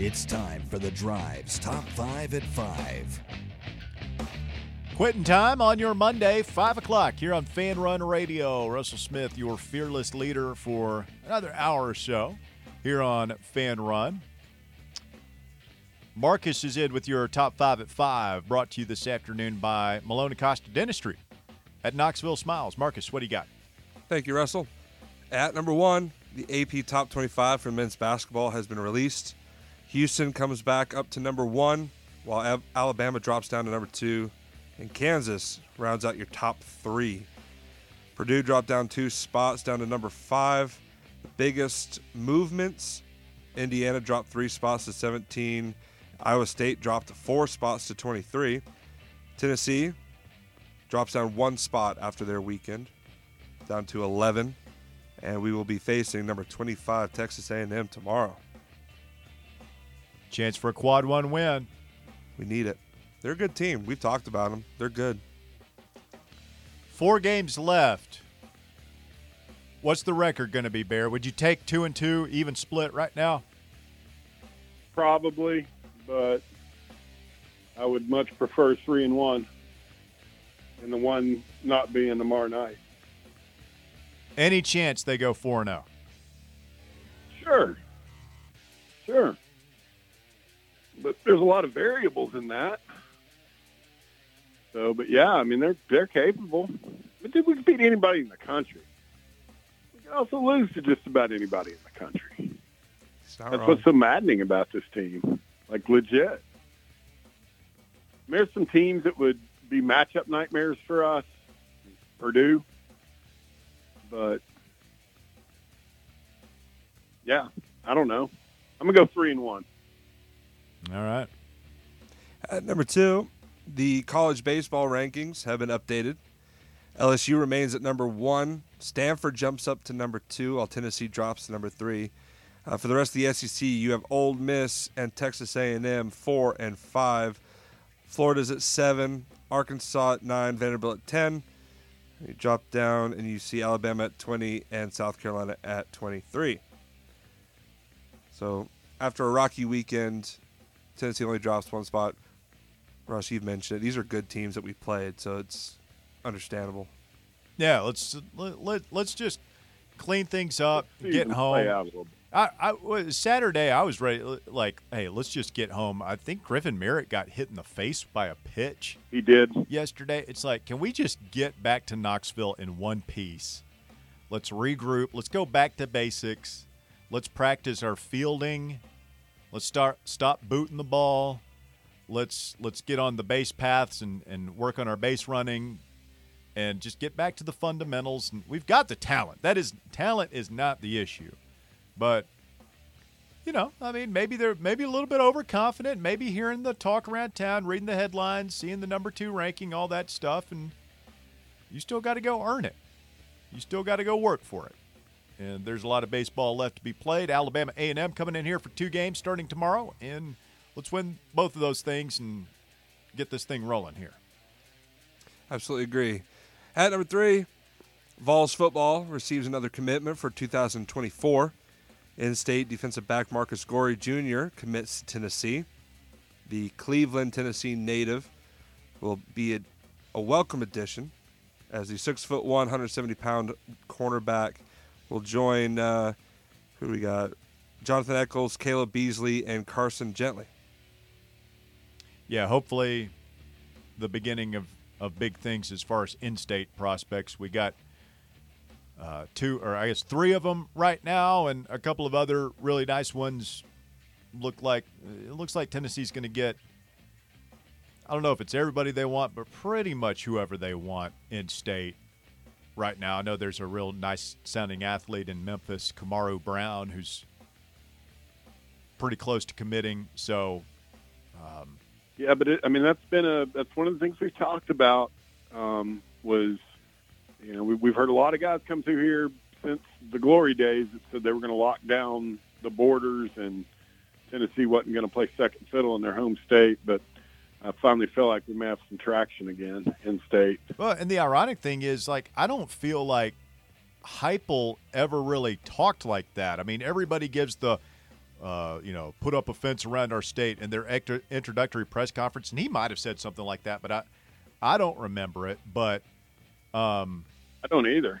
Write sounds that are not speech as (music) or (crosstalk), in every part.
It's time for the Drive's Top 5 at 5. Quitting time on your Monday, 5 o'clock, here on Fan Run Radio. Russell Smith, your fearless leader for another hour or so here on Fan Run. Marcus is in with your top five at five, brought to you this afternoon by Malone Acosta Dentistry at Knoxville Smiles. Marcus, what do you got? Thank you, Russell. At number one, the AP Top 25 for men's basketball has been released. Houston comes back up to number one, while Alabama drops down to number two, and Kansas rounds out your top three. Purdue dropped down two spots down to number five. The biggest movements Indiana dropped three spots to 17. Iowa State dropped four spots to 23. Tennessee drops down one spot after their weekend, down to 11, and we will be facing number 25 Texas A&M tomorrow. Chance for a quad one win. We need it. They're a good team. We've talked about them. They're good. Four games left. What's the record going to be, Bear? Would you take two and two, even split right now? Probably but I would much prefer three and one, and the one not being tomorrow night. Any chance they go four and zero? Oh? Sure, sure, but there's a lot of variables in that. So, but yeah, I mean they're they're capable. But we can beat anybody in the country. We can also lose to just about anybody in the country. That's wrong. what's so maddening about this team like legit. There's some teams that would be matchup nightmares for us, Purdue, but yeah, I don't know. I'm gonna go three and one. All right. At number two, the college baseball rankings have been updated. LSU remains at number one. Stanford jumps up to number two, while Tennessee drops to number three. Uh, for the rest of the SEC, you have Ole Miss and Texas A&M four and five. Florida's at seven, Arkansas at nine, Vanderbilt at ten. You drop down and you see Alabama at twenty and South Carolina at twenty-three. So after a rocky weekend, Tennessee only drops one spot. Rush, you've mentioned it. These are good teams that we played, so it's understandable. Yeah, let's let, let, let's just clean things up, get home. I, I Saturday. I was ready. Like, hey, let's just get home. I think Griffin Merritt got hit in the face by a pitch. He did yesterday. It's like, can we just get back to Knoxville in one piece? Let's regroup. Let's go back to basics. Let's practice our fielding. Let's start stop booting the ball. Let's let's get on the base paths and, and work on our base running and just get back to the fundamentals. And we've got the talent. That is talent is not the issue. But you know, I mean, maybe they're maybe a little bit overconfident. Maybe hearing the talk around town, reading the headlines, seeing the number two ranking, all that stuff, and you still got to go earn it. You still got to go work for it. And there's a lot of baseball left to be played. Alabama A&M coming in here for two games starting tomorrow, and let's win both of those things and get this thing rolling here. Absolutely agree. At number three, Vols football receives another commitment for 2024. In-state defensive back Marcus Goree Jr. commits to Tennessee. The Cleveland, Tennessee native will be a, a welcome addition as the six foot one, 170 pound cornerback will join. Uh, who we got? Jonathan Eccles, Caleb Beasley, and Carson Gently. Yeah, hopefully the beginning of, of big things as far as in-state prospects. We got uh, two or I guess three of them right now, and a couple of other really nice ones. Look like it looks like Tennessee's going to get. I don't know if it's everybody they want, but pretty much whoever they want in state right now. I know there's a real nice sounding athlete in Memphis, Kamaru Brown, who's pretty close to committing. So, um, yeah, but it, I mean that's been a that's one of the things we've talked about um, was you know, we, have heard a lot of guys come through here since the glory days that said they were going to lock down the borders and Tennessee wasn't going to play second fiddle in their home state, but I finally feel like we may have some traction again in state. Well, and the ironic thing is, like, I don't feel like Heupel ever really talked like that. I mean, everybody gives the uh, you know, put up a fence around our state in their introductory press conference, and he might have said something like that, but I, I don't remember it. But, um, I don't either.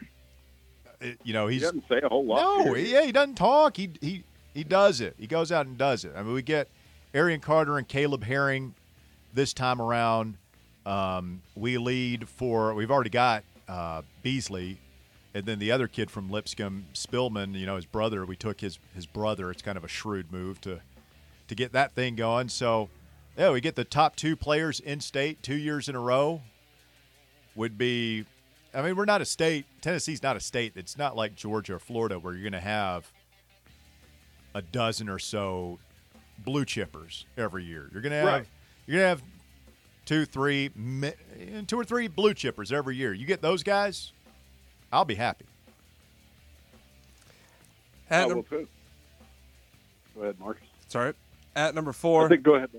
it, you know, He doesn't say a whole lot. no, period. yeah, he doesn't talk. He he he does it. He goes out and does it. I mean, we get Arian Carter and Caleb Herring this time around. Um, we lead for we've already got uh, Beasley, and then the other kid from Lipscomb, Spillman. You know, his brother. We took his his brother. It's kind of a shrewd move to to get that thing going. So, yeah, we get the top two players in state two years in a row. Would be I mean, we're not a state. Tennessee's not a state. It's not like Georgia or Florida where you're going to have a dozen or so blue chippers every year. You're going to have Right. You're going to have two, three, mi- eh, two or three blue chippers every year. You get those guys, I'll be happy. At I num- will too. Go ahead, Marcus. sorry. At number I four, think, go ahead.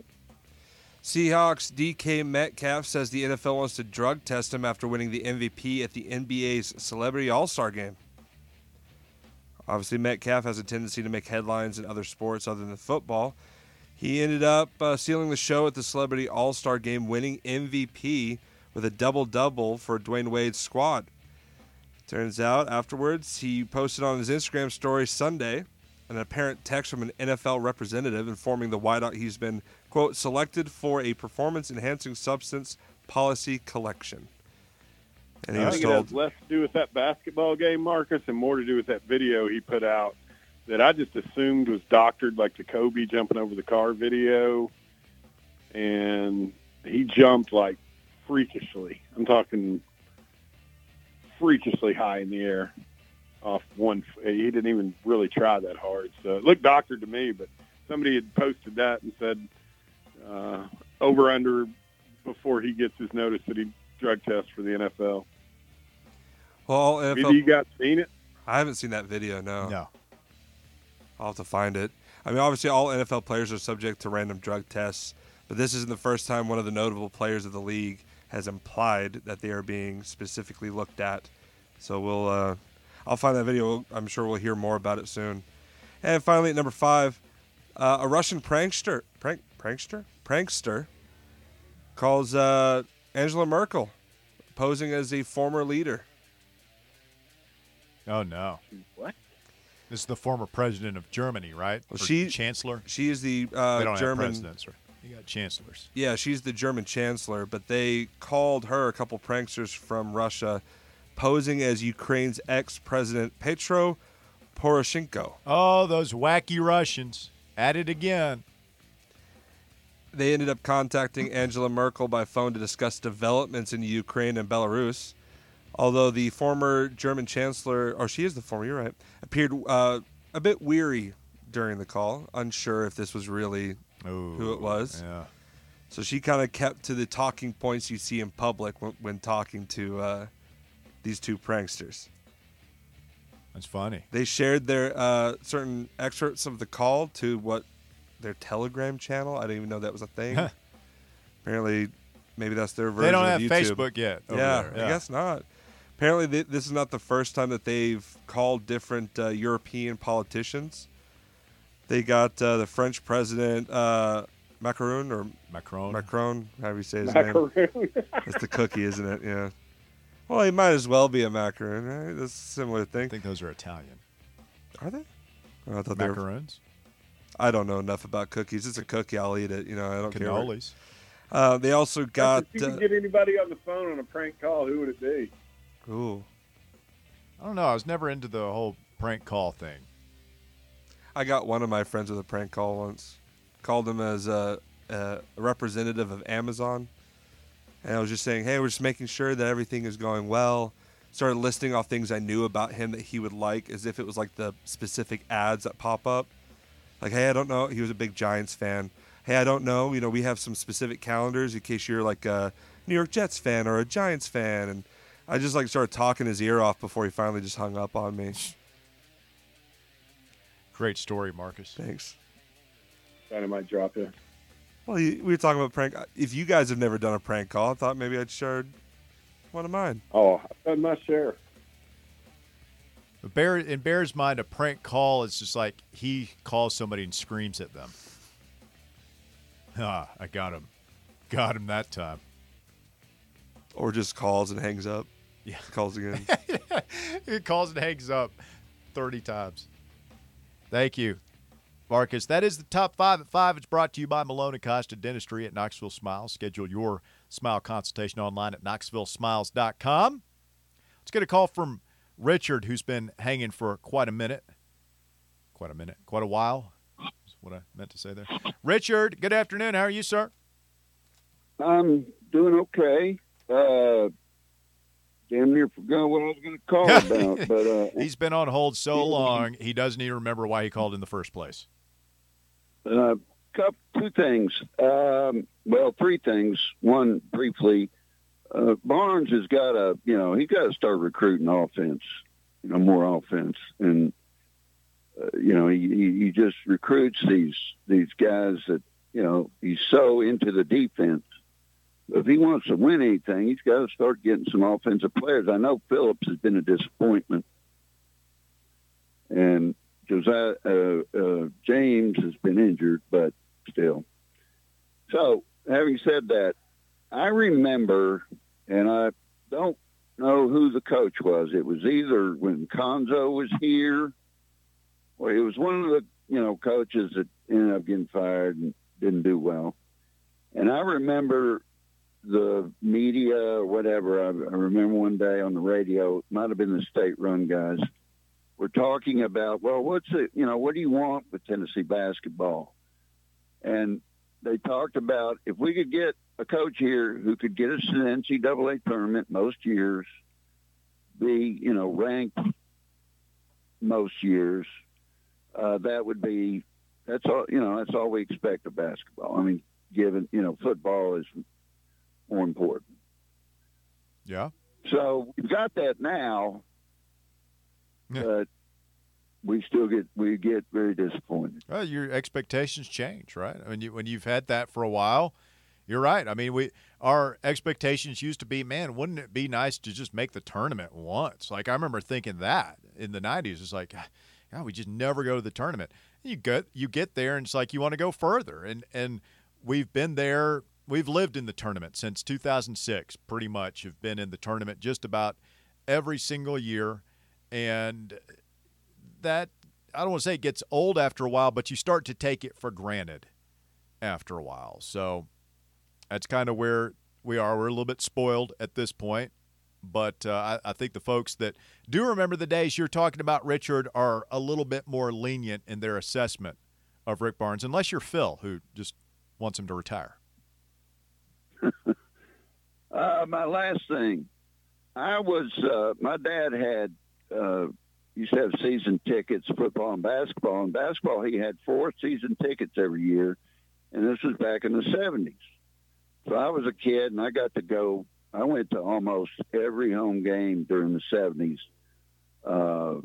Seahawks DK Metcalf says the NFL wants to drug test him after winning the MVP at the NBA's Celebrity All Star Game. Obviously, Metcalf has a tendency to make headlines in other sports other than football. He ended up uh, sealing the show at the Celebrity All Star Game, winning MVP with a double double for Dwyane Wade's squad. Turns out afterwards, he posted on his Instagram story Sunday an apparent text from an NFL representative informing the wideout he's been, quote, selected for a performance enhancing substance policy collection. And he I was think it told, has less to do with that basketball game, Marcus, and more to do with that video he put out that I just assumed was doctored, like the Kobe jumping over the car video. And he jumped like freakishly. I'm talking freakishly high in the air off one. He didn't even really try that hard. So it looked doctored to me, but somebody had posted that and said uh, over under before he gets his notice that he drug test for the NFL. well, Either NFL, you guys seen it? I haven't seen that video, no. No. I'll have to find it. I mean, obviously, all NFL players are subject to random drug tests, but this isn't the first time one of the notable players of the league has implied that they are being specifically looked at. So we'll, uh, I'll find that video. I'm sure we'll hear more about it soon. And finally, at number five, uh, a Russian prankster, prank, prankster, prankster, calls uh, Angela Merkel posing as a former leader. Oh no. What? This is the former president of Germany, right? Well, she- chancellor. She is the uh, don't have German presidents. Right? You got chancellors. Yeah, she's the German chancellor, but they called her a couple pranksters from Russia posing as Ukraine's ex-president Petro Poroshenko. Oh, those wacky Russians at it again. They ended up contacting Angela Merkel by phone to discuss developments in Ukraine and Belarus. Although the former German chancellor, or she is the former, you're right, appeared uh, a bit weary during the call, unsure if this was really Ooh, who it was. Yeah. So she kind of kept to the talking points you see in public when, when talking to uh, these two pranksters. That's funny. They shared their uh, certain excerpts of the call to what their Telegram channel. I didn't even know that was a thing. Apparently, maybe that's their version. They don't of have YouTube. Facebook yet. over Yeah, there. I guess not. Apparently, th- this is not the first time that they've called different uh, European politicians. They got uh, the French president uh, Macron or Macron. Macron, how do you say his name. Macaroon. (laughs) That's the cookie, isn't it? Yeah. Well, he might as well be a macaroon, right? That's a similar thing. I think those are Italian. Are they? Oh, I thought they were. Macaroons, I don't know enough about cookies. It's a cookie. I'll eat it. You know, I don't care. what- cannolis. Uh, they also got. if you Uh, could get anybody on the phone on a prank call, who would it be? Ooh, I don't know. I was never into the whole prank call thing. I got one of my friends with a prank call once. Called him as a, a representative of Amazon, and I was just saying, "Hey, we're just making sure that everything is going well." Started listing off things I knew about him that he would like, as if it was like the specific ads that pop up. Like, hey, I don't know. He was a big Giants fan. Hey, I don't know. You know, we have some specific calendars in case you're like a New York Jets fan or a Giants fan. And I just like started talking his ear off before he finally just hung up on me. Great story, Marcus. Thanks. Dynamite drop in. Well, we were talking about prank. If you guys have never done a prank call, I thought maybe I'd share one of mine. Oh, I've done my share. Bear in Bear's mind, a prank call is just like he calls somebody and screams at them. Ah, I got him, got him that time. Or just calls and hangs up. Yeah. Calls again. (laughs) he calls and hangs up thirty times. Thank you, Marcus. That is the top five at five. It's brought to you by Malone and Costa Dentistry at Knoxville Smiles. Schedule your smile consultation online at knoxvillesmiles.com. Let's get a call from Richard, who's been hanging for quite a minute. Quite a minute. Quite a while. Is what I meant to say there. Richard, good afternoon. How are you, sir? I'm doing okay. Uh, damn near forgot what I was going (laughs) to call about, but uh, (laughs) He's been on hold so long, he doesn't even remember why he called in the first place. uh, two things. Um, well, three things. One, briefly, uh, Barnes has got to, you know, he's got to start recruiting offense, you know, more offense, and uh, you know, he, he he just recruits these these guys that, you know, he's so into the defense. If he wants to win anything, he's got to start getting some offensive players. I know Phillips has been a disappointment, and Josiah uh, uh, James has been injured, but still. So, having said that, I remember, and I don't know who the coach was. It was either when Conzo was here, or it was one of the you know coaches that ended up getting fired and didn't do well. And I remember the media or whatever. I, I remember one day on the radio, might have been the state-run guys, were talking about, well, what's it? You know, what do you want with Tennessee basketball? And they talked about if we could get a coach here who could get us to the NCAA tournament most years, be you know ranked most years, uh, that would be that's all you know that's all we expect of basketball. I mean, given you know football is more important. Yeah. So we've got that now, Yeah. but we still get we get very disappointed. Well, your expectations change, right? I mean, you, when you've had that for a while, you're right. I mean, we our expectations used to be, man, wouldn't it be nice to just make the tournament once? Like I remember thinking that in the '90s. It's like, God, we just never go to the tournament. You get you get there, and it's like you want to go further, and and we've been there. We've lived in the tournament since 2006, pretty much. Have been in the tournament just about every single year, and that I don't want to say it gets old after a while, but you start to take it for granted after a while. So that's kind of where we are. We're a little bit spoiled at this point, but uh, I, I think the folks that do remember the days you're talking about, Richard, are a little bit more lenient in their assessment of Rick Barnes, unless you're Phil, who just wants him to retire. Uh, my last thing, I was uh, my dad had uh, used to have season tickets, football and basketball. And basketball, he had four season tickets every year, and this was back in the seventies. So I was a kid, and I got to go. I went to almost every home game during the seventies. Uh,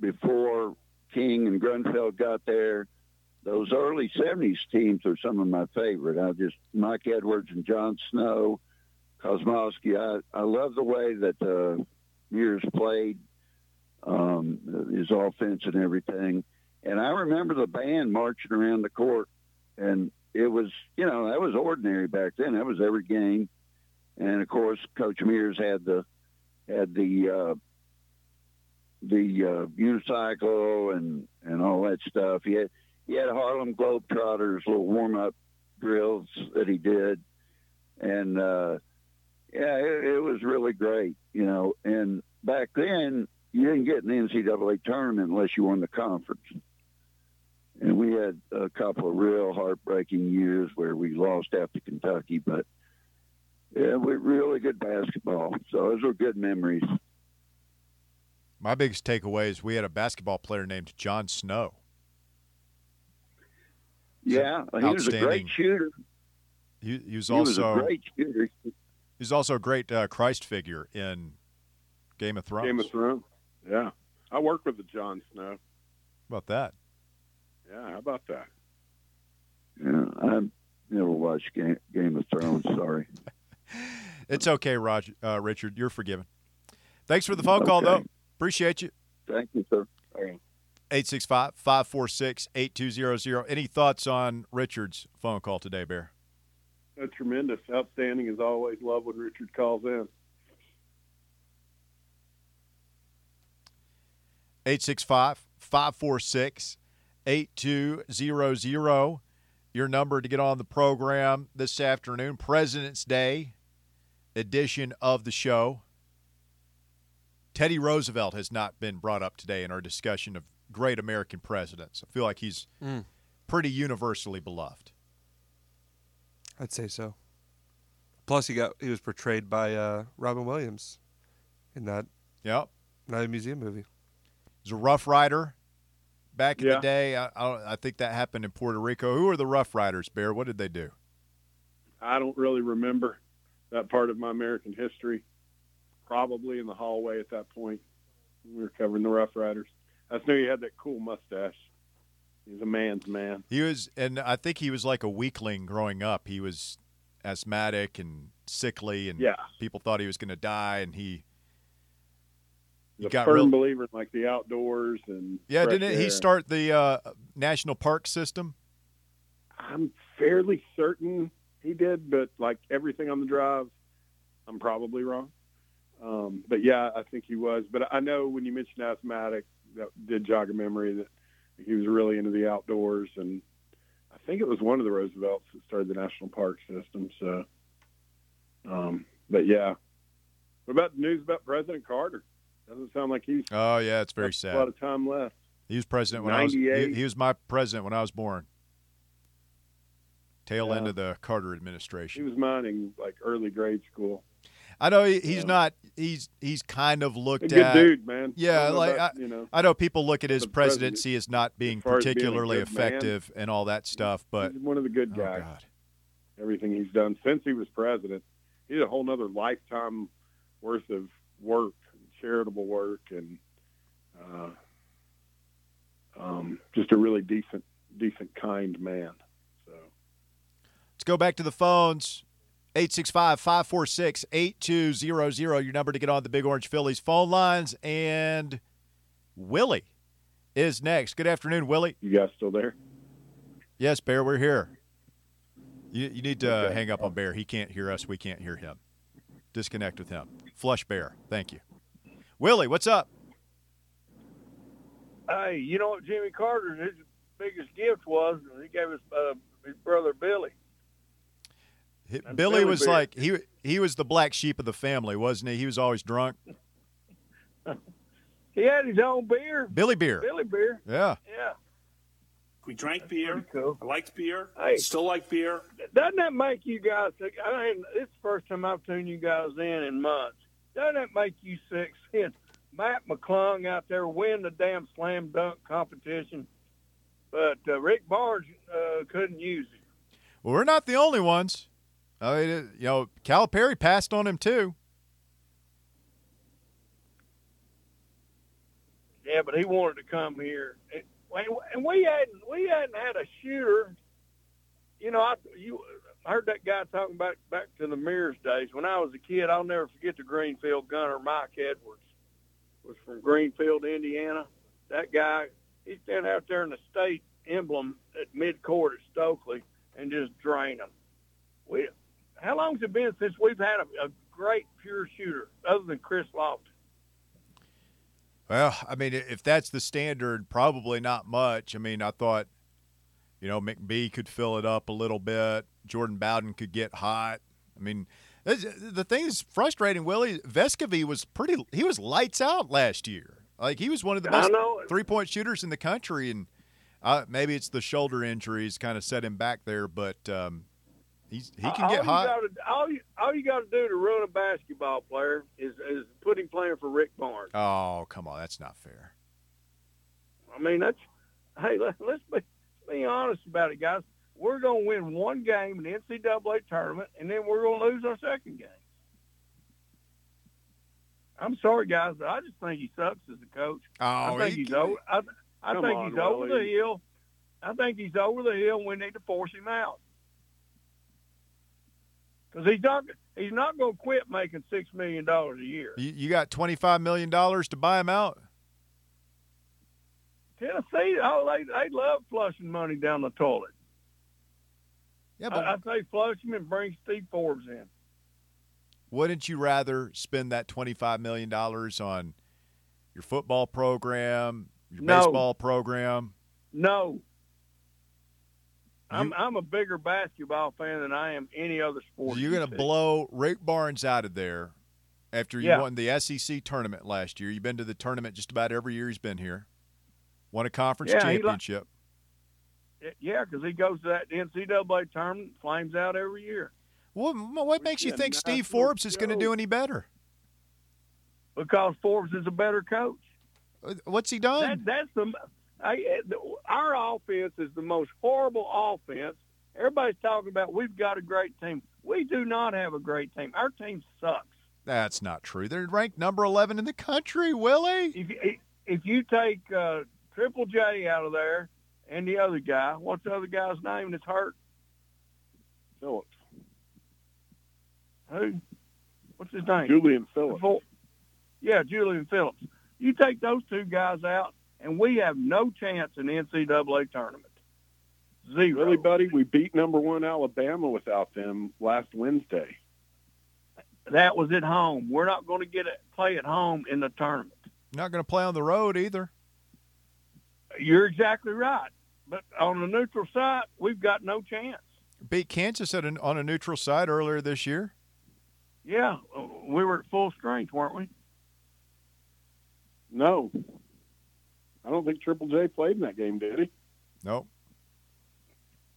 before King and Grunfeld got there, those early '70s teams are some of my favorite. I just Mike Edwards and John Snow, Kosmalski. I I love the way that uh, Mears played, um, his offense and everything. And I remember the band marching around the court, and it was you know that was ordinary back then. That was every game, and of course Coach Mears had the had the uh, the uh, unicycle and and all that stuff. He had he had Harlem Globetrotters little warm up drills that he did, and uh, yeah, it, it was really great, you know. And back then, you didn't get an NCAA tournament unless you won the conference. And we had a couple of real heartbreaking years where we lost after Kentucky, but yeah, we really good basketball. So those were good memories. My biggest takeaway is we had a basketball player named John Snow. Yeah, he was a great shooter. He, he was He was also a great shooter. He's also a great uh, Christ figure in Game of Thrones. Game of Thrones. Yeah, I worked with the Jon Snow. How about that? Yeah, how about that? Yeah, I never watched Game, Game of Thrones. Sorry. (laughs) It's okay, Roger, uh, Richard. You're forgiven. Thanks for the phone call, though. Appreciate you. Thank you, sir. All right. 865 546 8200. Any thoughts on Richard's phone call today, Bear? That's tremendous, outstanding as always. Love when Richard calls in. 865 546 8200. Your number to get on the program this afternoon, President's Day edition of the show. Teddy Roosevelt has not been brought up today in our discussion of great American presidents. I feel like he's Mm. pretty universally beloved. I'd say so. Plus, he got he was portrayed by uh, Robin Williams in that Yep. Night Museum movie. He's a Rough Rider back in the day. I, I, I think that happened in Puerto Rico. Who are the Rough Riders, Bear? What did they do? I don't really remember that part of my American history. Probably in the hallway at that point. We were covering the Rough Riders. I just knew he had that cool mustache. He's a man's man. He was, and I think he was like a weakling growing up. He was asthmatic and sickly, and Yeah. people thought he was going to die. And he, He's a got firm real- believer in like the outdoors and yeah, didn't he start the uh, national park system? I'm fairly certain he did, but like everything on the drive, I'm probably wrong. Um, but yeah, I think he was. But I know when you mentioned asthmatic, that did jog a memory that he was really into the outdoors, and I think it was one of the Roosevelts that started the national park system. So, um, but yeah. What about the news about President Carter? Doesn't sound like he's Oh yeah, it's very sad. a lot of time left. He was president when I was. He, 98. he was my president when I was born. Tail end of the Carter administration. He was mine in like early grade school. I know he, he's Yeah. not. He's he's kind of A looked good at. dude, man. Yeah, I know like, about, you know. I know people look at his presidency as not being as being particularly man, effective and all that stuff, but he's one of the good oh guys. god, Everything he's done since he was president, he did a whole nother lifetime worth of work, and charitable work, and uh, um, just a really decent, decent, kind man. So let's go back to the phones. 865-546-8200, your number to get on the Big Orange Phillies phone lines. And Willie is next. Good afternoon, Willie. you guys still there? Yes, Bear, we're here. You, you need to Okay. hang up on Bear. He can't hear us. We can't hear him. Disconnect with him. Flush Bear. Thank you. Willie, what's up? Hey, you know what Jimmy Carter's his biggest gift was? He gave his uh, his brother Billy. Hi- That's Billy Billy was Bear. like he he was the black sheep of the family, wasn't he? He was always drunk. (laughs) He had his own beer, Billy Beer. Billy beer. Yeah. Yeah, We drank beer. cool. I liked beer. Hey. Still like beer. Doesn't that make you guys? Think, I mean, it's the first time I've tuned you guys in in months. Doesn't that make you sick? Seeing Mac McClung out there win the damn slam dunk competition, but uh, Rick Barnes uh, couldn't use it. Well, we're not the only ones. Oh, it- you know, Calipari passed on him too. Yeah, but he wanted to come here, and and we hadn't we hadn't had a shooter. You know, I you heard that guy talking about back to the Mears days. When I was a kid, I'll never forget the Greenfield gunner Mike Edwards was from Greenfield, Indiana. That guy, he stand out there in the state emblem at midcourt at Stokely and just drain them. We, how long has it been since we've had a, a great pure shooter other than Chris Lofton? Well, I mean, if that's the standard, probably not much. I mean, I thought, you know, McBee could fill it up a little bit. Jordan Bowden could get hot. I mean, the thing that's frustrating, Willie, Vescovi was pretty. He was lights out last year. Like he was one of the best three point shooters in the country, and uh, maybe it's the shoulder injuries kind of set him back there. But um, he's he can all get you hot. Gotta, all you all you got to do to ruin a basketball player is is put him playing for Rick Barnes. Oh, come on, that's not fair. I mean, that's hey, let, let's be be honest about it, guys. We're gonna win one game in the NCAA tournament, and then we're gonna lose our second game. I'm sorry, guys, but I just think he sucks as a coach. Oh, I think he- he's over. I, I think on, he's over the hill. I think he's over the hill. We need to force him out because he's not. He's not going to quit making six million dollars a year. You, you got twenty five million dollars to buy him out. Tennessee, oh, they they love flushing money down the toilet. Yeah, but I, I say flush him and bring Steve Forbes in. wouldn't you rather spend that $25 million on your football program, your No. baseball program? No. I'm I'm a bigger basketball fan than I am any other sport. You're going to blow Rick Barnes out of there after you Yeah. won the SEC tournament last year. You've been to the tournament just about every year he's been here. Won a conference Yeah, championship. Yeah, because he goes to that NCAA tournament, flames out every year. what, what makes you think Steve Forbes is going to do any better? Because Forbes is a better coach. Uh, What's he done? That, that's the, I, the our offense is the most horrible offense. Everybody's talking about we've got a great team. We do not have a great team. Our team sucks. That's not true. They're ranked number 11 in the country, Willie. If you, if you take uh, Triple J out of there and the other guy, what's the other guy's name that's hurt? Phillips, Who? What's his name? Julian Phillips. Before- yeah, Julian Phillips. You take those two guys out, and we have no chance in the NCAA tournament. Zero. Really, buddy, we beat number one Alabama without them last Wednesday. That was at home. We're not going to get it play at home in the tournament. Not going to play on the road either. You're exactly right. But on the neutral site, we've got no chance. Beat Kansas at an, on a neutral site earlier this year. Yeah, we were at full strength, weren't we? No, I don't think Triple J played in that game, did he? Nope.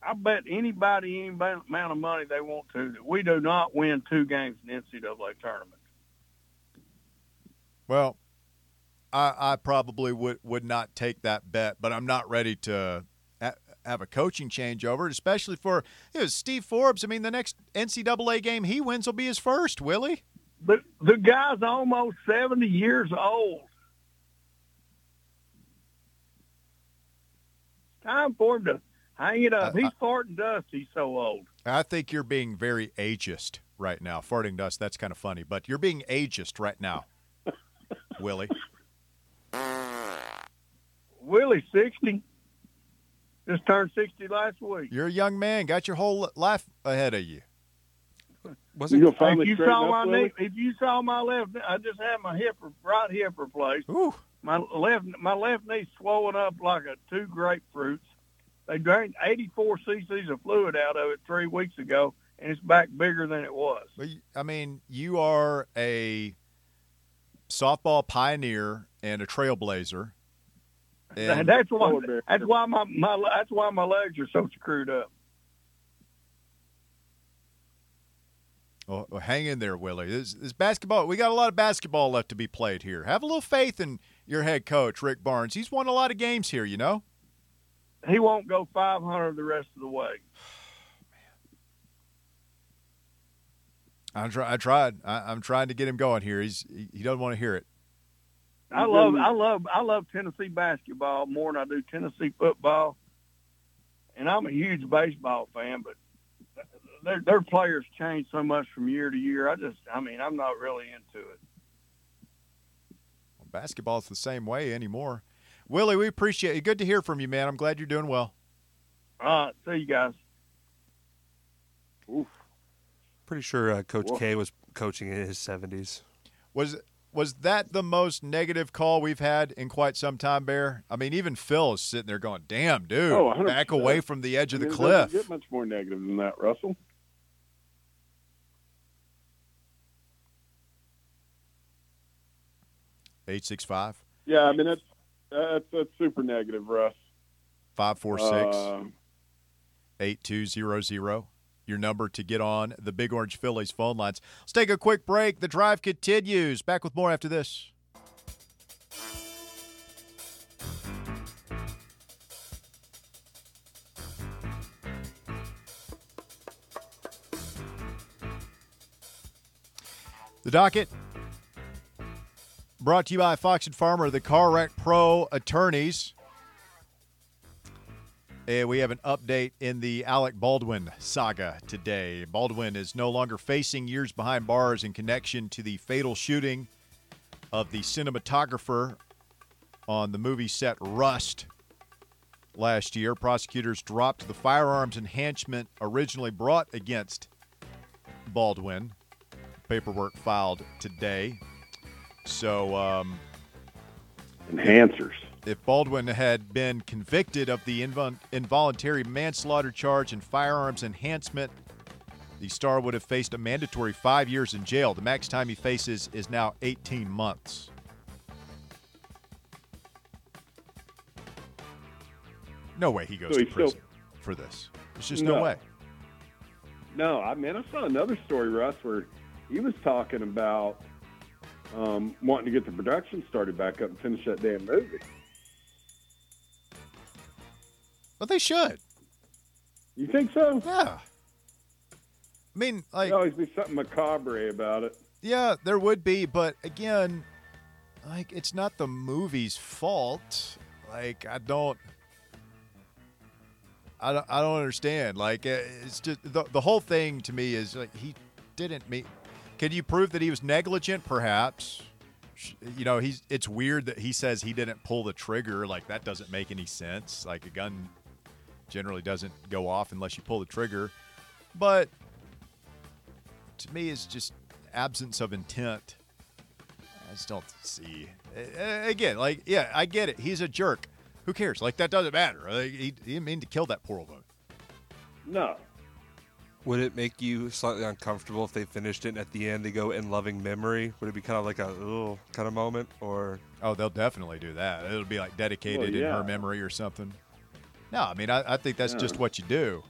I bet anybody any amount of money they want to that we do not win two games in the NCAA tournament. Well, I, I probably would, would not take that bet, but I'm not ready to have a coaching changeover, especially for you know, Steve Forbes. I mean, the next NCAA game he wins will be his first, Willie. But the guy's almost 70 years old. Time for him to hang it up. I- He's farting dust. He's so old. I think you're being very ageist right now. Farting dust, that's kind of funny, but you're being ageist right now, (laughs) Willie. Willie's 60. Just turned 60 last week. You're a young man, got your whole life ahead of you. Wasn't You If you saw up, my Willie? knee, if you saw my left, I just had my hip, right hip replaced. Ooh, My left, my left knee swollen up like a two grapefruits. They drained 84 cc's of fluid out of it three weeks ago, and it's back bigger than it was. Well, you- I mean, you are a softball pioneer and a trailblazer. And that's why. That's why my, my that's why my legs are so screwed up. well, well, hang in there, Willie. This, this basketball, we got a lot of basketball left to be played here. Have a little faith in your head coach, Rick Barnes. He's won a lot of games here, you know. He won't go 500 the rest of the way. (sighs) I try, I tried. I, I'm trying to get him going here. He's he, he doesn't want to hear it. I love I love I love Tennessee basketball more than I do Tennessee football. And I'm a huge baseball fan, but their their players change so much from year to year. I just I mean, I'm not really into it. Basketball's the same way anymore. Willie, we appreciate it. Good to hear from you, man. I'm glad you're doing well. All right, see you guys. Oof. pretty sure uh, Coach Whoa. K was coaching in his 70s. Was was that the most negative call we've had in quite some time, Bear? I mean, even Phil is sitting there going, "Damn, dude, Oh, back away from the edge of I the mean, it cliff." doesn't get much more negative than that, Russell. Eight six five Yeah, I mean that's that's, that's super negative, Russ. five four six Uh, eight two zero zero. Your number to get on the Big Orange Phillies phone lines. Let's take a quick break. The drive continues. Back with more after this. The docket brought to you by Fox and Farmer, the Car Wreck Pro attorneys. And we have an update in the Alec Baldwin saga today. Baldwin is no longer facing years behind bars in connection to the fatal shooting of the cinematographer on the movie set Rust last year. Prosecutors dropped the firearms enhancement originally brought against Baldwin. Paperwork filed today. So, um, Enhancers. if Baldwin had been convicted of the invol- involuntary manslaughter charge and firearms enhancement, the star would have faced a mandatory five years in jail. The max time he faces is now 18 months. No way he goes So to he's still- prison for this. There's just no, No. way. No, I mean I saw another story, Russ, where he was talking about um, wanting to get the production started back up and finish that damn movie. But they should. You think so? Yeah. I mean, like, There'd always be something macabre about it. Yeah, there would be, but again, like it's not the movie's fault. Like I don't I don't, I don't understand. Like it's just the the whole thing to me is like he didn't meet Can you prove that he was negligent perhaps? You know, he's it's weird that he says he didn't pull the trigger. Like that doesn't make any sense. Like a gun generally doesn't go off unless you pull the trigger. But to me it's just absence of intent. I just don't see. Again, like, yeah, I get it. He's a jerk. Who cares? Like, that doesn't matter. Like, he, he didn't mean to kill that poor woman. No. Would it make you slightly uncomfortable if they finished it and at the end they go in loving memory? Would it be kind of like a little kind of moment, or Oh, they'll definitely do that. It'll be like dedicated Well, in her memory or something. No, I mean, I, I think that's Yeah. just what you do.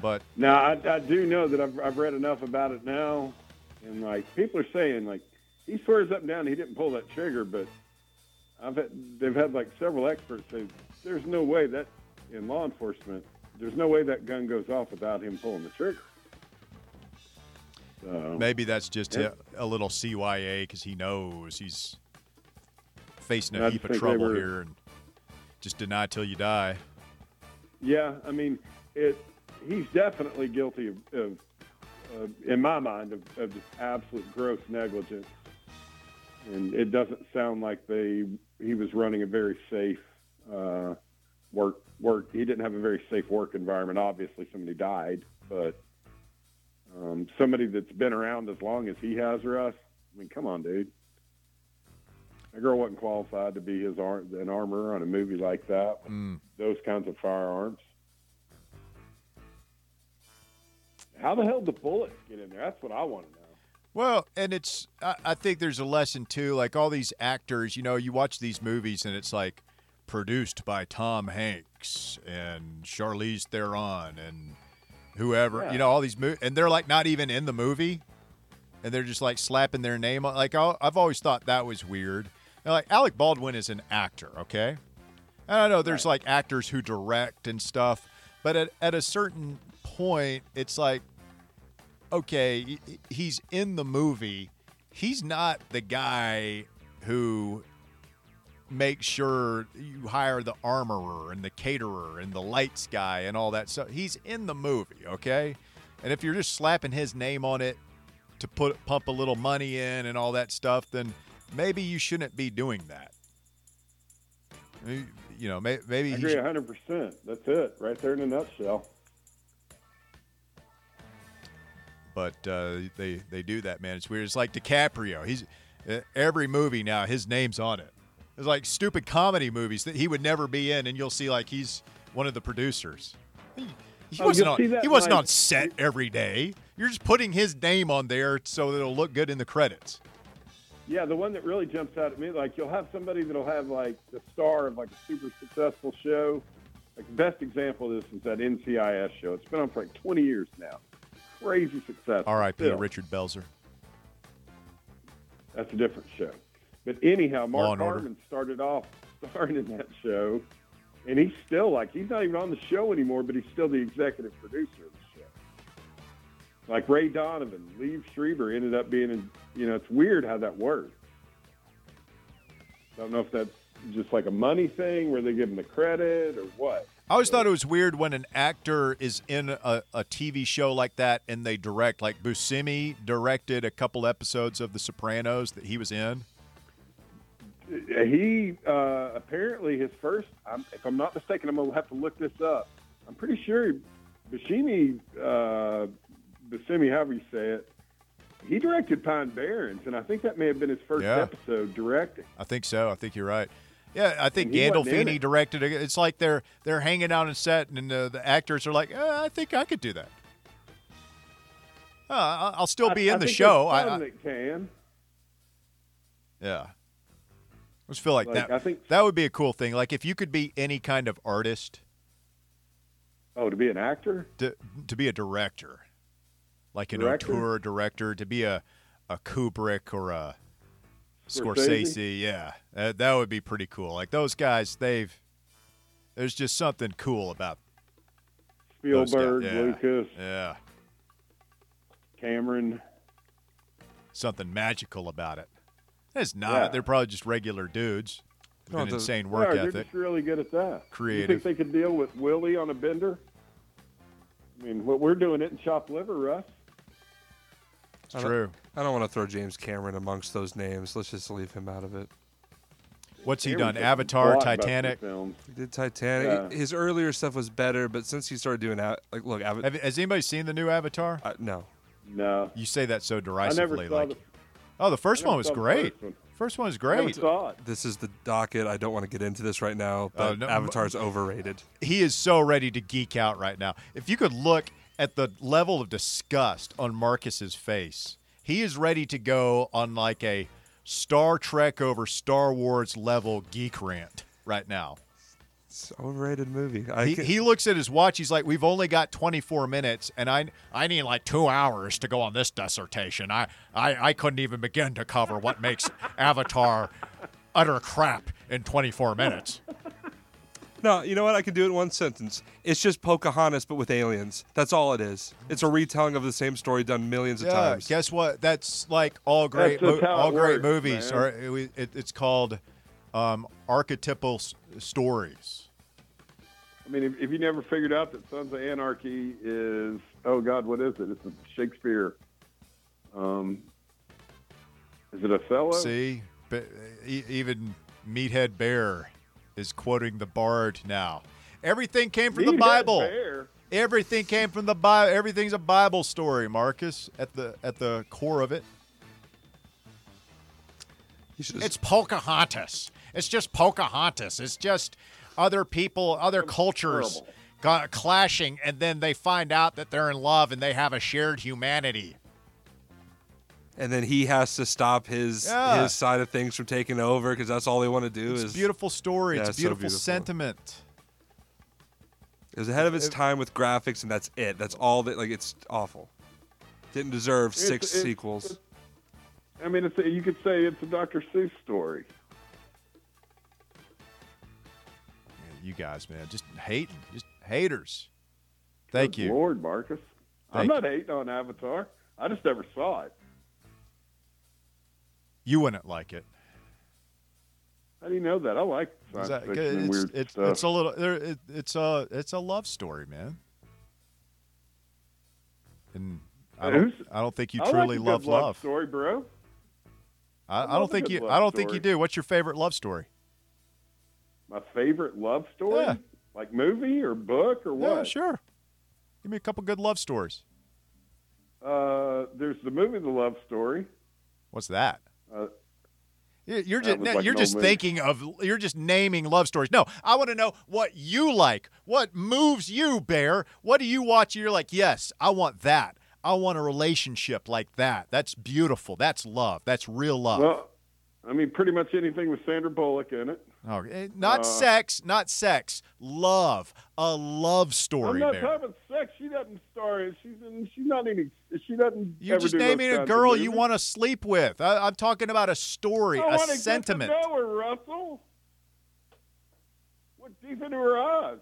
But Now I, I do know that I've, I've read enough about it now, and like people are saying, like he swears up and down he didn't pull that trigger, but I've had, they've had like several experts say there's no way that in law enforcement there's no way that gun goes off without him pulling the trigger. So, maybe that's just Yeah. a, a little CYA because he knows he's facing a heap of trouble were- here and just deny till you die. Yeah, I mean, it. He's definitely guilty of, of uh, in my mind, of, of just absolute gross negligence. And it doesn't sound like they he was running a very safe uh, work work. He didn't have a very safe work environment. Obviously, somebody died, but um, somebody that's been around as long as he has, or us. I mean, come on, dude. That girl wasn't qualified to be his ar- an armorer on a movie like that. Mm. Those kinds of firearms. How the hell did the bullets get in there? That's what I want to know. Well, and it's I, I think there's a lesson too. Like all these actors, you know, you watch these movies and it's like produced by Tom Hanks and Charlize Theron and whoever, Yeah. you know, all these mo- and they're like not even in the movie, and they're just like slapping their name on. Like I've always thought that was weird. And, like Alec Baldwin is an actor, okay, and I know there's like actors who direct and stuff, but at at a certain point, it's like okay, he's in the movie. He's not the guy who makes sure you hire the armorer and the caterer and the lights guy and all that stuff. He's in the movie, okay? And if you're just slapping his name on it to put pump a little money in and all that stuff, then maybe you shouldn't be doing that. You know, may- maybe I agree 100%. That's it, right there in a nutshell. but uh, they they do that, man. It's weird. It's like DiCaprio. He's every movie now. His name's on it. It's like stupid comedy movies that he would never be in, and you'll see like he's one of the producers. He, he Oh, wasn't on. He wasn't on set every day. You're just putting his name on there so that it'll look good in the credits. Yeah, the one that really jumps out at me, like you'll have somebody that'll have like the star of like a super successful show. Like the best example of this is that NCIS show. It's been on for like 20 years now. Crazy success. R.I.P. Richard Belzer. That's a different show. But anyhow, Mark Harmon started off (laughs) starring in that show, and he's still like he's not even on the show anymore, but he's still the executive producer of the show. Like Ray Donovan, Liev Schreiber ended up being in. You know, it's weird how that works. I don't know if that's just like a money thing where they give him the credit or what. I always thought it was weird when an actor is in a, a TV show like that and they direct. Like Buscemi directed a couple episodes of The Sopranos that he was in. He uh, apparently his first. I'm, if I'm not mistaken, I'm gonna have to look this up. I'm pretty sure Bashimi, uh, Basimi, however you say it, he directed Pine Barrens, and I think that may have been his first Yeah. episode directing. I think so. I think you're right. Yeah, I think And he wasn't in Gandolfini it. directed it. It's like they're they're hanging out on set, and the, the actors are like, uh, "I think I could do that." Uh, I'll still be I- in I the show. I, I, can. yeah, I just feel like, Like, that. I think- that would be a cool thing. Like if you could be any kind of artist, Oh, to be an actor? to to be a director, like an Director? auteur director, to be a a Kubrick or a Scorsese? Scorsese, yeah, that, that would be pretty cool. Like those guys, they've there's just something cool about. Spielberg, Yeah. Lucas, Yeah, Cameron. something magical about it. It's not. Yeah. They're probably just regular dudes with No, an the- insane Yeah, ethic. they're just really good at that. Creative. You think they could deal with Willie on a bender? I mean, what we're doing it in chopped liver, Russ. It's I don't- true. I don't want to throw James Cameron amongst those names. Let's just leave him out of it. What's he Cameron's done? Avatar, Titanic. He did Titanic. Yeah. His earlier stuff was better, but since he started doing that, like, look, Ava- Have, has anybody seen the new Avatar? uh, no, No, You say that so I derisively. never saw like, the. Oh, the first one was great. first one. First one was I never great. saw it. this is the docket. I don't want to get into this right now, oh, but Oh, no, Avatar's overrated. he is so ready to geek out right now. If you could look at the level of disgust on Marcus's face, he is ready to go on like a Star Trek over Star Wars level geek rant right now. It's an overrated movie. I He, can- he looks at his watch. He's like, "We've only got 24 minutes, and I I need like two hours to go on this dissertation. I I, I couldn't even begin to cover what makes (laughs) Avatar utter crap in 24 minutes." no, you know what? I can do it in one sentence. It's just Pocahontas, but with aliens. That's all it is. It's a retelling of the same story done millions of Yeah, times. guess what? That's like all great, mo- all great works, movies. man. Are it, it, it's called um, archetypal s- stories. I mean, if, if you never figured out that Sons of Anarchy is, oh God, what is it? It's a Shakespeare. Um, is it Othello? See, Ba- e- even Meathead Bear is quoting the Bard now. Everything came from the Bible. Bear. Everything came from the Bible. Everything's a Bible story, Marcus. At the at the core of it, You it's Pocahontas. It's just Pocahontas. It's just other people, other cultures horrible. got clashing, and then they find out that they're in love and they have a shared humanity. and then he has to stop his Yeah. his side of things from taking over because that's all they want to do It's is a beautiful story. Yeah, it's a it's so beautiful, beautiful. sentiment. It was ahead of its time with graphics, and that's it. That's all that. Like it's awful. Didn't deserve It's- six it's- sequels. I mean, it's a, you could say it's a Dr. Seuss story. You guys, man, just hating, just haters. Thank Good you. Lord, Marcus. I'm Thank not hating on Avatar. I just never saw it. You wouldn't like it. How do you know that? I like science that- fiction it's, weird it's, stuff. it's a little. There, it, it's a it's a love story, man. And I don't, I don't think you I like truly love love. story, bro. I, I love don't think you. I don't think you do. What's your favorite love story? My favorite love story, Yeah. like movie or book or what? Yeah, sure. Give me a couple good love stories. Uh, there's the movie The Love Story. What's that? Uh, You- You're just like you're just movie. thinking of you're just naming love stories. No, I want to know what you like. What moves you, Bear? What do you watch? You're like, yes, I want that. I want a relationship like that. That's beautiful. That's love. That's real love. well, I mean, pretty much anything with Sandra Bullock in it. Oh, eh, not uh, sex, not sex. Love. A love story. I'm not Bear. talking about sex. She doesn't star. in- She's in. She's not any. She doesn't. You're ever just naming a girl you want to sleep with. I, I'm talking about a story, I a sentiment. Get to know her, Russell. Look deep into her eyes.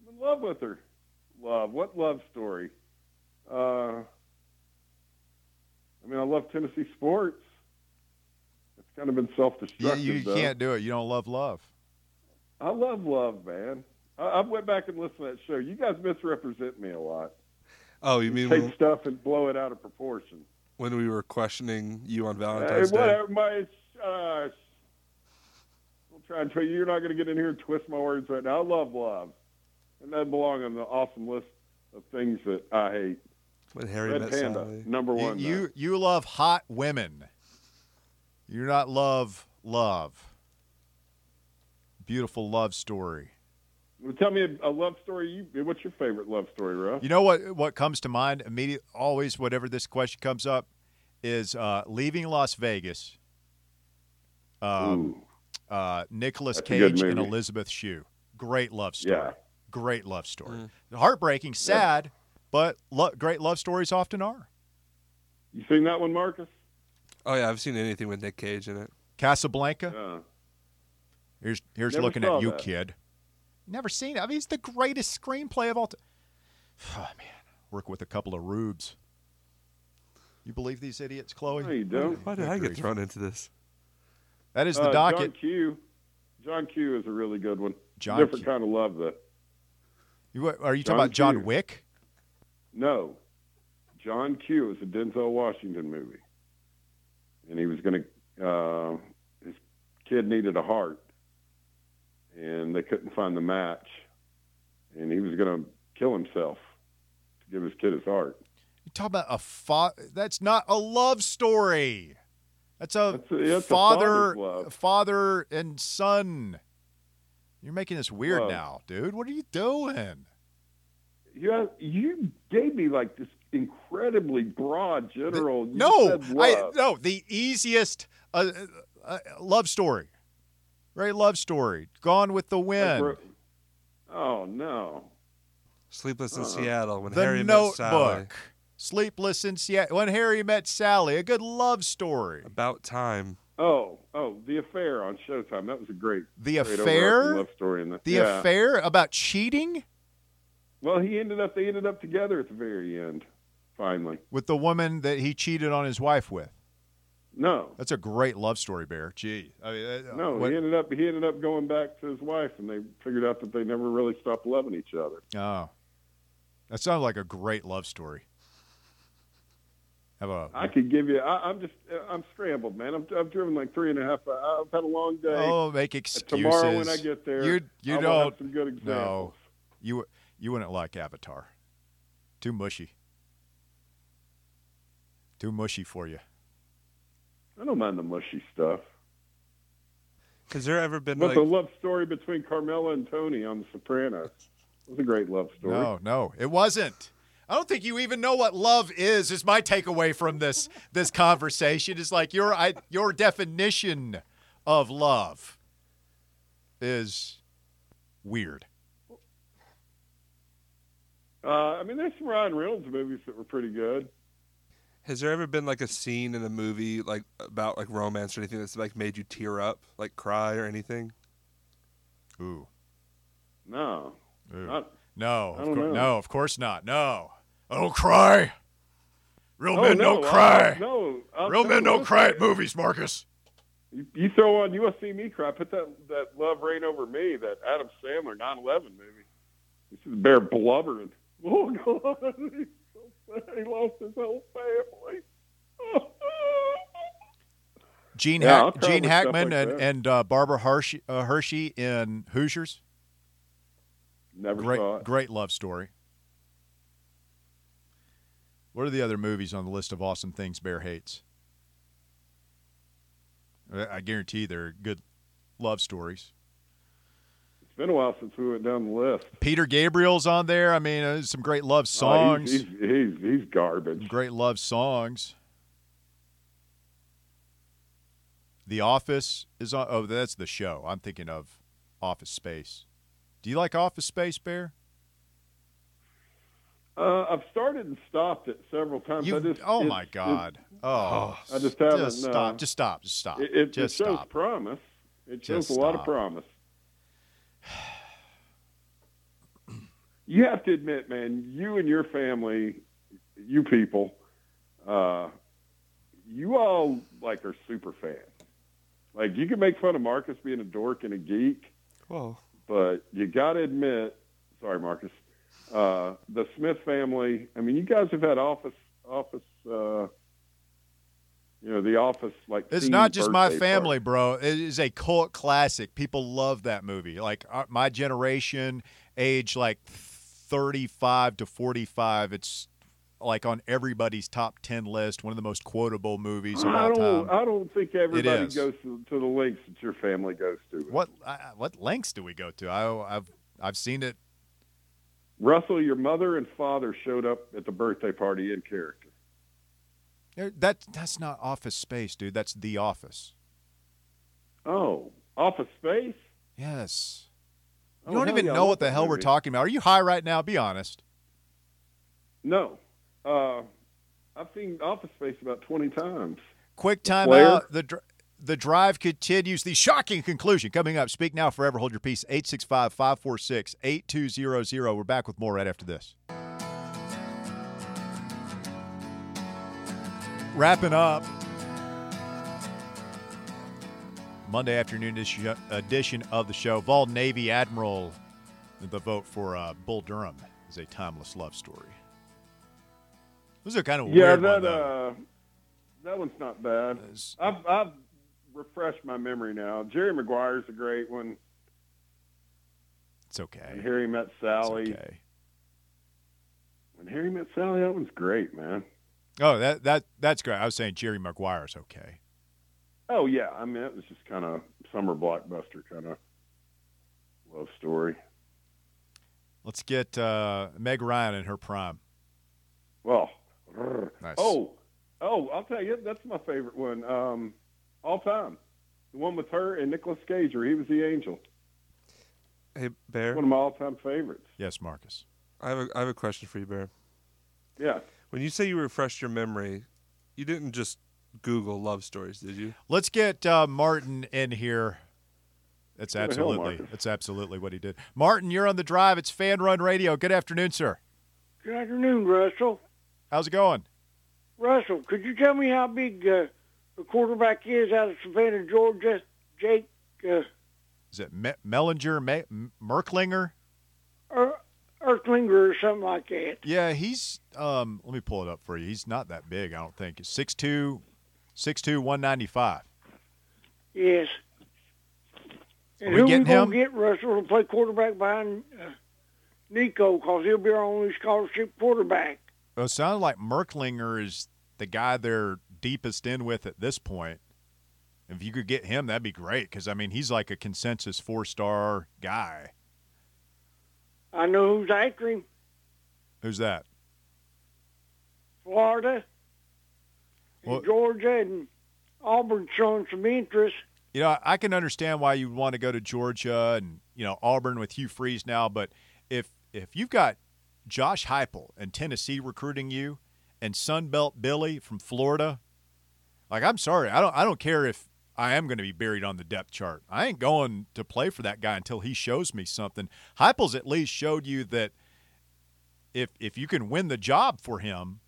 I'm in love with her. Love. What love story? Uh, I mean, I love Tennessee sports. It's kind of been self-destructive. Yeah, you though. can't do it. You don't love love. I love love, man. I, I went back and listened to that show. You guys misrepresent me a lot. Oh, you mean Take when, stuff and blow it out of proportion. when we were questioning you on Hey, Valentine's Day. whatever, my. Uh, I'll try and tell you, you're not going to get in here and twist my words right now. I love love, and that belong on the awesome list of things that I hate. When Harry Red met Panda, Sally. number one. you though. you love hot women. You not love love. Beautiful love story. Well, tell me a, a love story. You, what's your favorite love story, Russ? You know what what comes to mind immediately, always whatever this question comes up is uh, leaving Las Vegas. Um, uh, Nicolas That's a good Cage and. Elizabeth Shue. Great love story. Yeah. Great love story. Mm. Heartbreaking, sad, but lo- great love stories often are. you seen that one, Marcus? Oh yeah, I've seen anything with Nick Cage in it. Casablanca. Yeah. Here's here's Never looking at you, that. kid. Never seen it. I mean, it's the greatest screenplay of all time. (sighs) Oh, man, work with a couple of rubes. You believe these idiots, Chloe? No, you don't. Why did I get thrown into this? That is the Uh, docket. John Q. John Q. is a really good one. John Different Q. kind of love, though. You, are you talking John about John Wick? No, John Q. is a Denzel Washington movie, and he was going to. Uh, his kid needed a heart, and they couldn't find the match, and he was going to kill himself to give his kid his heart. You talk about a fa- That's not a love story. That's a That's a- that's father, love. father and son. You're making this weird now, dude. What are you doing? You you gave me like this incredibly broad general. you no, said I no. The easiest uh, uh, uh, love story, great love story. Gone with the Wind. we're- oh no. Sleepless in Uh-uh. Seattle when the Harry met Sally. Notebook. Sleepless in Seattle. When Harry met Sally. A good love story. About time. Oh, oh, the affair on Showtime. That was a great, The great overarching affair. love story in that. The yeah. affair about cheating Well, he ended up. They ended up together at the very end. Finally, with the woman that he cheated on his wife with. no, That's a great love story, Bear. Gee, I mean, uh, no. what- he ended up. He ended up going back to his wife, and they figured out that they never really stopped loving each other. oh, that sounds like a great love story. Have a I could give you. I, I'm just. I'm scrambled, man. I'm, I've driven like three and a half. I've had a long day. oh, make excuses. Tomorrow when I get there, you you I don't have some good examples. no, you you wouldn't like Avatar. Too mushy. Too mushy for you. I don't mind the mushy stuff. Has there ever been But like the love story between Carmela and Tony on The Sopranos It was a great love story. No, no, it wasn't. I don't think you even know what love is. Is my takeaway from this this conversation? Is like your I, your definition of love is weird. Uh, I mean, there's some Ryan Reynolds movies that were pretty good. Has there ever been like a scene in a movie like about like romance or anything that's like made you tear up, like cry or anything? Ooh, No, ooh. not. no, of don't cour- know. no, of course not. No, I don't cry. Real Oh, men no, don't I- cry. no, I'll Real men don't cry at movies, Marcus. You, you throw on "You Want to See Me Cry." Put that that "Love Reign Over Me," that Adam Sandler 9/11 movie. This is Bear blubbering. (laughs) Oh God, he's so sad. (laughs) He lost his whole family. (laughs) Gene, Yeah, Hack- Gene Hackman like and, and uh, Barbara Hershey, uh, Hershey in Hoosiers. Never great, saw it. great love story. What are the other movies on the list of awesome things Bear hates? I I guarantee they're good love stories. It's been a while since we went down the list. Peter Gabriel's on there. I mean, uh, some great love Oh, songs. he's, he's, he's, he's garbage. Great love songs. The Office is on. Oh, that's the show. I'm thinking of Office Space. Do you like Office Space, Bear? Uh, I've started and stopped it several times. You. I just, Oh my God. Oh, I just haven't, Just uh, stop. Just stop. Just stop. It, it, it just shows stop. promise. It shows Just a lot of promise. You have to admit, man, you and your family, you people, uh, you all like are super fans. Like you can make fun of Marcus being a dork and a geek, Whoa. but you got to admit, sorry, Marcus, uh, the Smith family. I mean, you guys have had office office uh, you know, The Office. Like It's not just my family, bro. It is a cult classic. People love that movie. Like uh, my generation, age like 35 to 45, it's like on everybody's top 10 list, one of the most quotable movies of I all don't. time. I don't think everybody goes to, to the lengths that your family goes to. What uh, what lengths do we go to? I, I've I've seen it. Russell, your mother and father showed up at the birthday party in character. That that's not Office Space, dude. That's The Office. Oh, Office Space. Yes. You Oh, don't even yeah, know what the hell we're talking about. Are you high right now? Be honest. No, uh, I've seen Office Space about twenty times. Quick time Blair? out. The dr- the drive continues. The shocking conclusion coming up. Speak now, forever hold your peace. 865 546 8200. We're back with more right after this. Wrapping up Monday afternoon edition of the show. Vol Navy Admiral, the vote for uh, Bull Durham is a timeless love story. Those are kind of Yeah, weird that one, uh, that one's not bad. It's- I've I've refreshed my memory now. Jerry Maguire's a great one. It's okay. And Harry Met It's Sally. okay. When Harry Met Sally, that one's great, man. Oh, that that that's great. I was saying Jerry Maguire's okay. Oh yeah, I mean it was just kind of summer blockbuster kind of love story. Let's get uh, Meg Ryan in her prime. Well. Nice. oh, oh, I'll tell you, that's my favorite one um, all time. The one with her and Nicolas Cage, where he was the angel. Hey, Bear, One of my all-time favorites. Yes, Marcus. I have a, I have a question for you, Bear. Yeah. When you say you refreshed your memory, you didn't just Google love stories, did you? Let's get uh, Martin in here. That's Go to hell, absolutely that's absolutely what he did. Martin, you're on the drive. It's Fan Run Radio. Good afternoon, sir. Good afternoon, Russell. How's it going? Russell, could you tell me how big uh, the quarterback is out of Savannah, Georgia? Jake uh, Is it Me- Mellinger, Me- Merklinger? er- Earthlinger or something like that. Yeah, he's. Um, let me pull it up for you. He's not that big. I don't think. It's 6'2", 6'2", 195. Yes. And we who getting we gonna him? get Russell to play quarterback behind uh, Nico? Because he'll be our only scholarship quarterback. Well, it sounded like Merklinger is the guy they're deepest in with at this point. If you could get him, that'd be great. Because I mean, he's like a consensus four-star guy. I know who's after him. Who's that? Florida, and Well- Georgia, and Auburn showing some interest. You know, I can understand why you want to go to Georgia and you know Auburn with Hugh Freeze now, but if if you've got Josh Heupel and Tennessee recruiting you, and Sunbelt Billy from Florida, like I'm sorry, I don't I don't care if I am going to be buried on the depth chart. I ain't going to play for that guy until he shows me something. Heupel's at least showed you that if if you can win the job for him,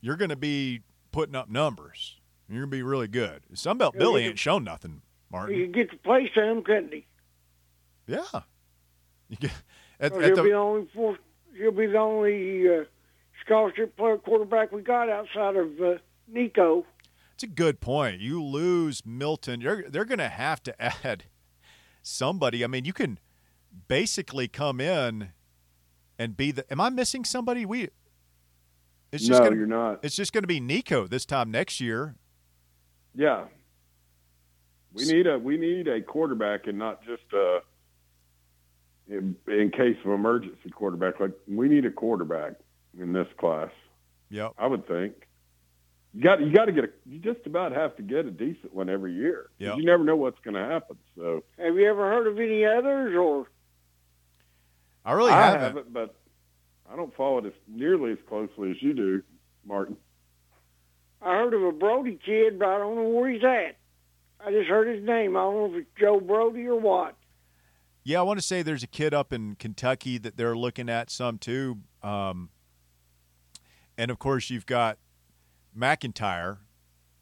you're going to be putting up numbers. You're going to be really good. Sunbelt Yeah, Billy ain't shown nothing. Martin. You get to play some, couldn't he? Yeah. You get, at, at he'll the- be the only he'll be the only uh, scholarship player quarterback we got outside of uh, Nico. It's a good point. You lose Milton. You're, they're going to have to (laughs) add somebody. I mean, you can basically come in and be the. Am I missing somebody? We. It's just no, gonna, you're not. It's just going to be Nico this time next year. Yeah. We need a we need a quarterback and not just uh in, in case of emergency quarterback. Like we need a quarterback in this class. Yep. I would think. You got you got to get a you just about have to get a decent one every year. Yep. You never know what's going to happen. So Have you ever heard of any others? Or I really I haven't. haven't, but I don't follow it as nearly as closely as you do, Martin. I heard of a Brody kid, but I don't know where he's at. I just heard his name. I don't know if it's Joe Brody or what. Yeah, I want to say there's a kid up in Kentucky that they're looking at some too. Um, and of course, you've got MacIntyre,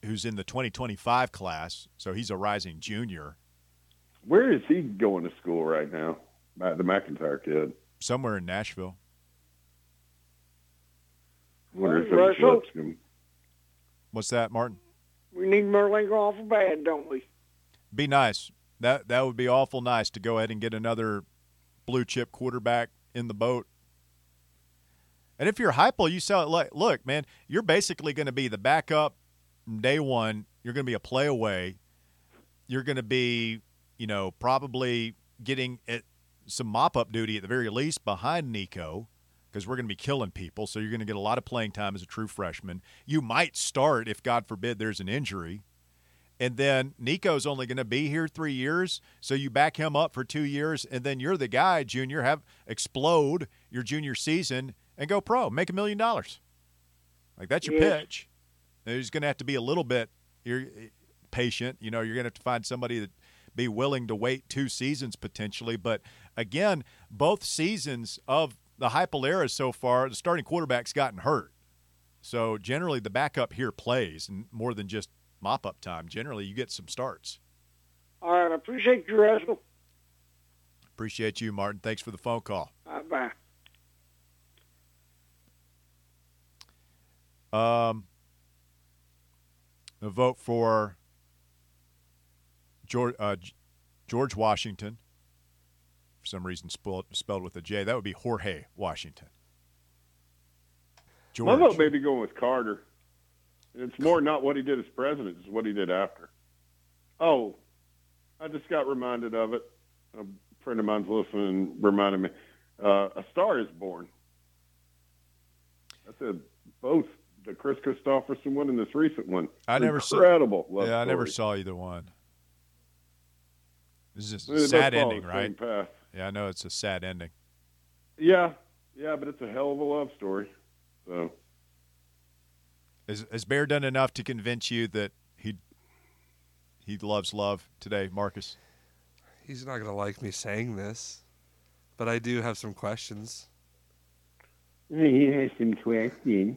who's in the 2025 class, so he's a rising junior Where is he going to school right now? The MacIntyre kid. somewhere in Nashville. I wonder if it Russell? Lipscomb. What's that, Martin? We need Merklinger awful bad, don't we? Be nice. That that would be awful nice to go ahead and get another blue chip quarterback in the boat. And if you're Heupel, you sell it. Like, look, man, you're basically going to be the backup day one. You're going to be a play away. You're going to be, you know, probably getting some mop up duty at the very least behind Nico because we're going to be killing people. So you're going to get a lot of playing time as a true freshman. You might start if, God forbid, there's an injury. And then Nico's only going to be here three years, so you back him up for two years, and then you're the guy, junior, have explode your junior season and go pro, make a million dollars. Like that's your Yes. pitch. There's going to have to be a little bit you're eh, patient. You know, you're going to have to find somebody that be willing to wait two seasons potentially. But again, both seasons of the Heupel era so far, the starting quarterback's gotten hurt. So generally, the backup here plays, and more than just mop up time. Generally, you get some starts. All right, I appreciate you, Russell. Appreciate you, Martin. Thanks for the phone call. Um, a vote for George uh, George Washington. For some reason, spelled spelled with a J. That would be Jorge Washington. My George. vote may be going with Carter. It's more not what he did as president, it's what he did after. Oh, I just got reminded of it. A friend of mine's listening reminded me. Uh, a Star is Born. That's a both the Kris Kristofferson one and this recent one. I never saw- incredible. love yeah, I never saw either one. This is just a both sad ending, right? path. Yeah, I know it's a sad ending. Yeah, yeah, but it's a hell of a love story. So Has, has Bear done enough to convince you that he he loves love today, Marcus? He's not gonna like me saying this, but I do have some questions. He has some questions.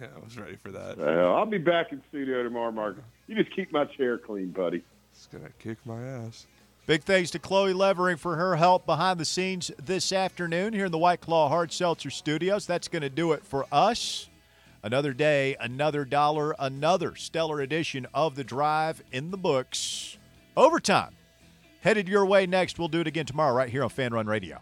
Yeah, (laughs) I was ready for that. uh, I'll be back in studio tomorrow, Mark. You just keep my chair clean, buddy. It's gonna kick my ass. Big thanks to Chloe Levering for her help behind the scenes this afternoon here in the White Claw Hard Seltzer Studios. That's going to do it for us. Another day, another dollar, another stellar edition of The Drive in the books. Overtime. Headed your way next. We'll do it again tomorrow right here on Fan Run Radio.